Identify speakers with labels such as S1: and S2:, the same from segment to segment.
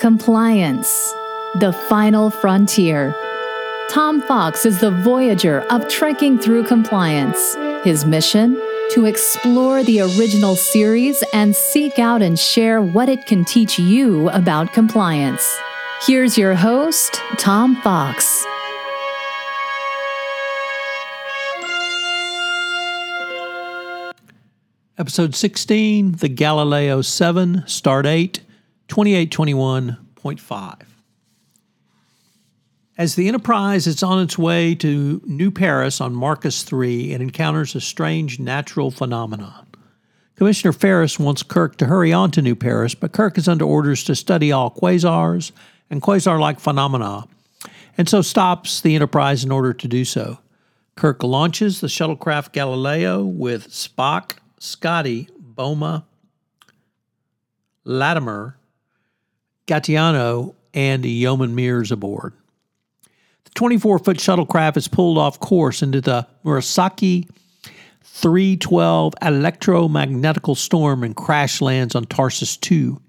S1: Compliance, the final frontier. Tom Fox is the voyager of trekking through compliance. His mission? To explore the original series and seek out and share what it can teach you about compliance. Here's your host, Tom Fox.
S2: Episode 16, the Galileo 7, Stardate, 2821.5. As the Enterprise is on its way to New Paris on Makus III, it encounters a strange natural phenomenon. Commissioner Ferris wants Kirk to hurry on to New Paris, but Kirk is under orders to study all quasars and quasar like phenomena, and so stops the Enterprise in order to do so. Kirk launches the shuttlecraft Galileo with Spock, Scotty, Boma, Latimer, Gaetano, and Yeoman Mears aboard. The 24 foot shuttlecraft is pulled off course into the Murasaki 312 electromagnetical storm and crash lands on Tarsus 2.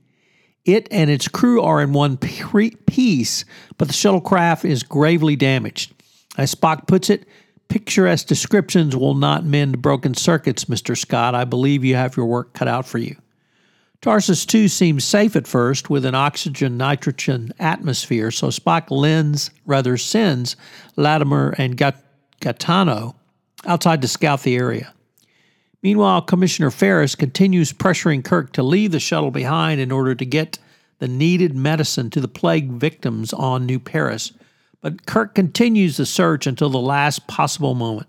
S2: It and its crew are in one piece, but the shuttlecraft is gravely damaged. As Spock puts it, picturesque descriptions will not mend broken circuits, Mr. Scott. I believe you have your work cut out for you. Tarsus 2 seems safe at first with an oxygen nitrogen atmosphere, so Spock lends, rather sends, Latimer and Gaetano outside to scout the area. Meanwhile, Commissioner Ferris continues pressuring Kirk to leave the shuttle behind in order to get the needed medicine to the plague victims on New Paris, but Kirk continues the search until the last possible moment.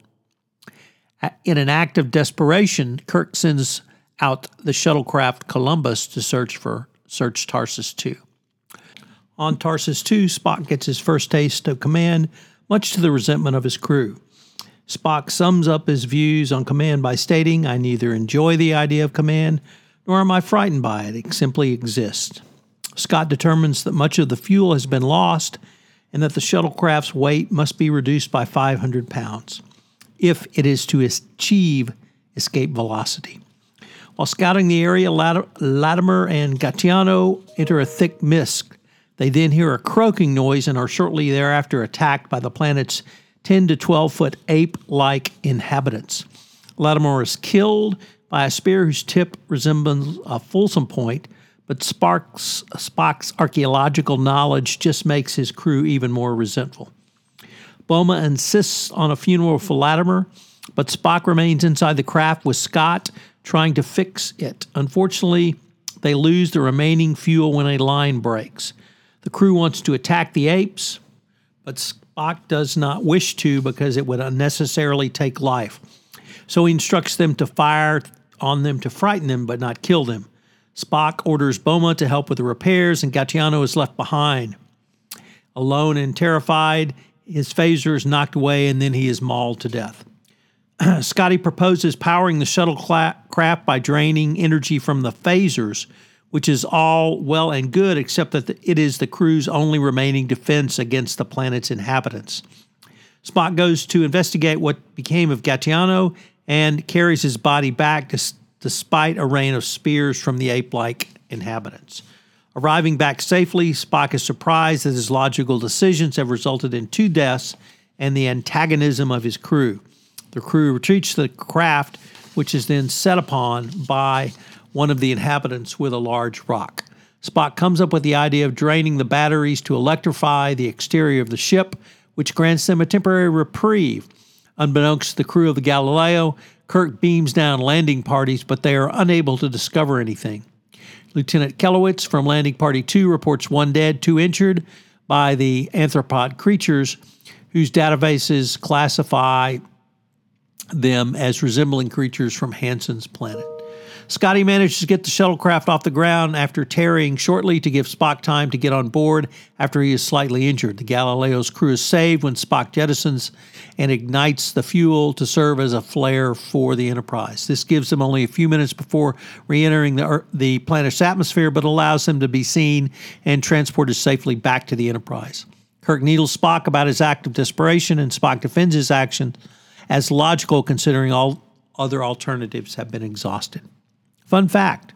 S2: In an act of desperation, Kirk sends out the shuttlecraft Columbus to search for search Tarsus 2. On Tarsus 2, Spock gets his first taste of command, much to the resentment of his crew. Spock sums up his views on command by stating, I neither enjoy the idea of command nor am I frightened by it. It simply exists. Scott determines that much of the fuel has been lost and that the shuttlecraft's weight must be reduced by 500 pounds if it is to achieve escape velocity. While scouting the area, Latimer and Gaetano enter a thick mist. They then hear a croaking noise and are shortly thereafter attacked by the planet's 10 to 12 foot ape like inhabitants. Latimer is killed by a spear whose tip resembles a Folsom point, but Sparks, Spock's archaeological knowledge just makes his crew even more resentful. Boma insists on a funeral for Latimer, but Spock remains inside the craft with Scott trying to fix it. Unfortunately, they lose the remaining fuel when a line breaks. The crew wants to attack the apes, but Spock does not wish to because it would unnecessarily take life. So he instructs them to fire on them to frighten them but not kill them. Spock orders Boma to help with the repairs, and Gaetano is left behind. Alone and terrified, his phaser is knocked away, and then he is mauled to death. Scotty proposes powering the shuttlecraft by draining energy from the phasers, which is all well and good, except that it is the crew's only remaining defense against the planet's inhabitants. Spock goes to investigate what became of Gaetano and carries his body back despite a rain of spears from the ape like inhabitants. Arriving back safely, Spock is surprised that his logical decisions have resulted in two deaths and the antagonism of his crew. The crew retreats to the craft, which is then set upon by one of the inhabitants with a large rock. Spock comes up with the idea of draining the batteries to electrify the exterior of the ship, which grants them a temporary reprieve. Unbeknownst to the crew of the Galileo, Kirk beams down landing parties, but they are unable to discover anything. Lieutenant Kelowitz from Landing Party 2 reports one dead, two injured by the anthropod creatures, whose databases classify them as resembling creatures from Hansen's planet. Scotty manages to get the shuttlecraft off the ground after tarrying shortly to give Spock time to get on board after he is slightly injured. The Galileo's crew is saved when Spock jettisons and ignites the fuel to serve as a flare for the Enterprise. This gives them only a few minutes before re entering the, the planet's atmosphere, but allows them to be seen and transported safely back to the Enterprise. Kirk needles Spock about his act of desperation, and Spock defends his action as logical considering all other alternatives have been exhausted. Fun fact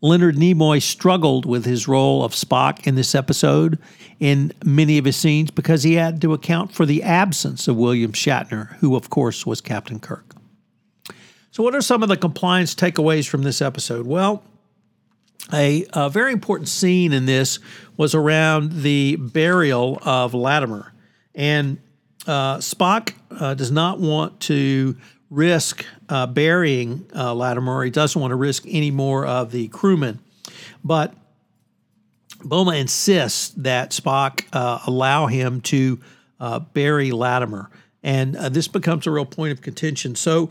S2: Leonard Nimoy struggled with his role of Spock in this episode in many of his scenes because he had to account for the absence of William Shatner, who, of course, was Captain Kirk. So, what are some of the compliance takeaways from this episode? Well, a, a very important scene in this was around the burial of Latimer. And uh, Spock uh, does not want to risk uh, burying uh, Latimer. He doesn't want to risk any more of the crewmen. But Boma insists that Spock uh, allow him to uh, bury Latimer. And this becomes a real point of contention. So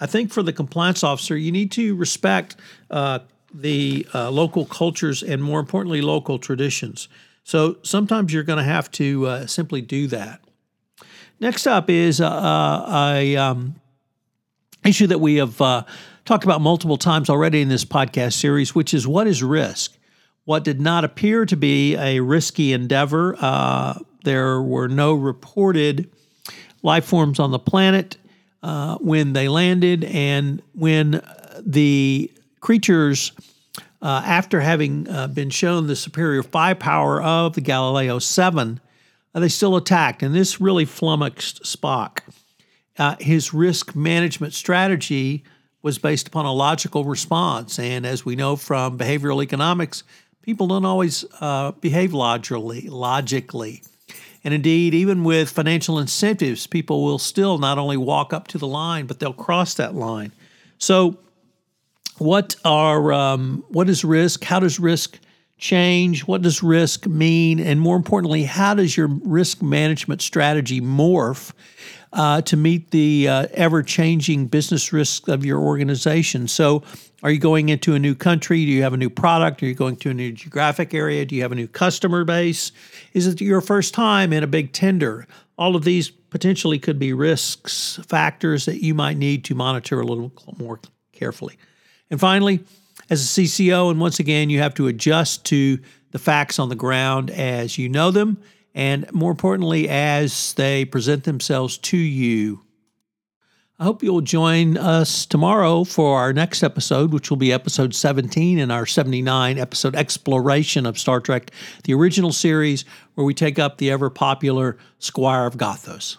S2: I think for the compliance officer, you need to respect the local cultures and, more importantly, local traditions. So sometimes you're going to have to simply do that. Next up is a um, issue that we have uh, talked about multiple times already in this podcast series, which is what is risk? What did not appear to be a risky endeavor. Uh, there were no reported life forms on the planet uh, when they landed, and when the creatures, uh, after having uh, been shown the superior firepower of the Galileo 7, uh, they still attacked. And this really flummoxed Spock uh, his risk management strategy was based upon a logical response. And as we know from behavioral economics, people don't always uh, behave logically, logically. And indeed, even with financial incentives, people will still not only walk up to the line, but they'll cross that line. So, what are um, what is risk? How does risk change? What does risk mean? And more importantly, how does your risk management strategy morph uh, to meet the uh, ever changing business risks of your organization. So, are you going into a new country? Do you have a new product? Are you going to a new geographic area? Do you have a new customer base? Is it your first time in a big tender? All of these potentially could be risks, factors that you might need to monitor a little more carefully. And finally, as a CCO, and once again, you have to adjust to the facts on the ground as you know them and more importantly, as they present themselves to you. I hope you'll join us tomorrow for our next episode, which will be episode 17 in our 79 episode exploration of Star Trek, the original series, where we take up the ever popular Squire of Gothos.